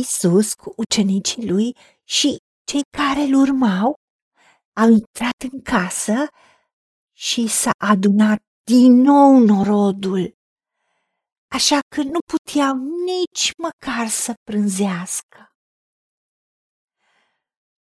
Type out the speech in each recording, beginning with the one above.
Isus cu ucenicii lui și cei care îl urmau au intrat în casă și s-a adunat din nou norodul, așa că nu puteau nici măcar să prânzească.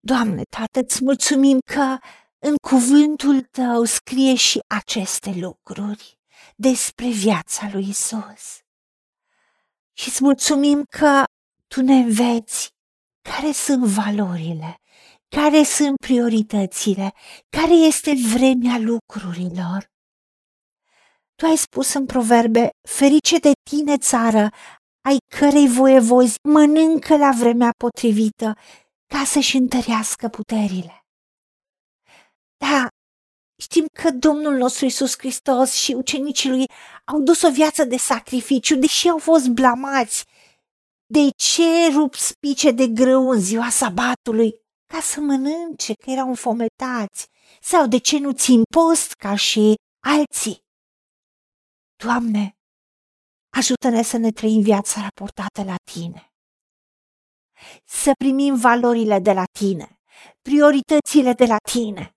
Doamne, Tată, îți mulțumim că în cuvântul Tău scrie și aceste lucruri despre viața lui Isus. Și îți mulțumim că Tu ne înveți care sunt valorile, care sunt prioritățile, care este vremea lucrurilor. Tu ai spus în proverbe, ferice de tine țară, ai cărei voievozi mănâncă la vremea potrivită ca să-și întărească puterile. Da, știm că Domnul nostru Isus Hristos și ucenicii lui au dus o viață de sacrificiu, deși au fost blamați. De ce rup spice de grâu în ziua sabatului? Ca să mănânce, că erau înfometați. Sau de ce nu țin post ca și alții? Doamne, ajută-ne să ne trăim viața raportată la Tine. Să primim valorile de la Tine, prioritățile de la Tine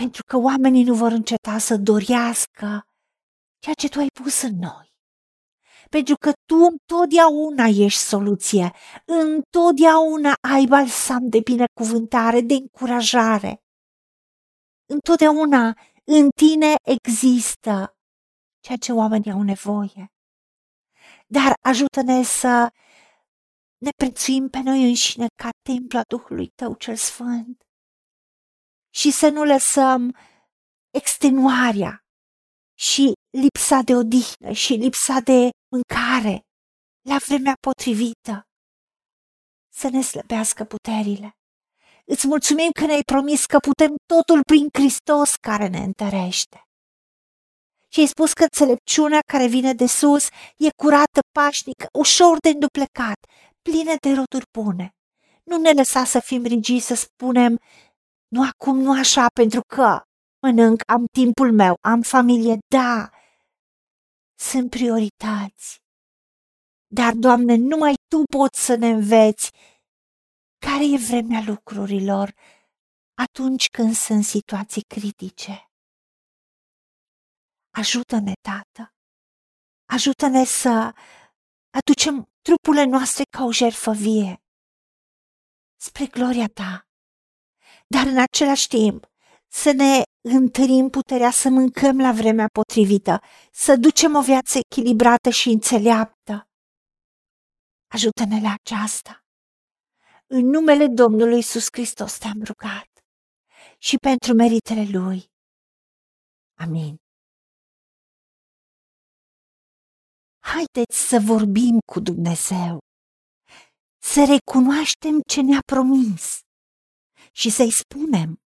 pentru că oamenii nu vor înceta să dorească ceea ce tu ai pus în noi. Pentru că tu întotdeauna ești soluție, întotdeauna ai balsam de binecuvântare, de încurajare. Întotdeauna în tine există ceea ce oamenii au nevoie. Dar ajută-ne să ne prețuim pe noi înșine ca templu a Duhului Tău cel Sfânt și să nu lăsăm extenuarea și lipsa de odihnă și lipsa de mâncare la vremea potrivită să ne slăbească puterile. Îți mulțumim că ne-ai promis că putem totul prin Hristos care ne întărește. Și ai spus că înțelepciunea care vine de sus e curată, pașnică, ușor de înduplecat, plină de roduri bune. Nu ne lăsa să fim rigi să spunem nu acum, nu așa, pentru că mănânc, am timpul meu, am familie, da, sunt priorități. Dar, Doamne, numai Tu poți să ne înveți care e vremea lucrurilor atunci când sunt situații critice. Ajută-ne, Tată! Ajută-ne să aducem trupurile noastre ca o jertfă vie spre gloria Ta dar în același timp să ne întărim puterea să mâncăm la vremea potrivită, să ducem o viață echilibrată și înțeleaptă. Ajută-ne la aceasta. În numele Domnului Isus Hristos te-am rugat și pentru meritele Lui. Amin. Haideți să vorbim cu Dumnezeu, să recunoaștem ce ne-a promis și să-i spunem,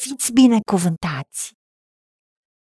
Fiți binecuvântați!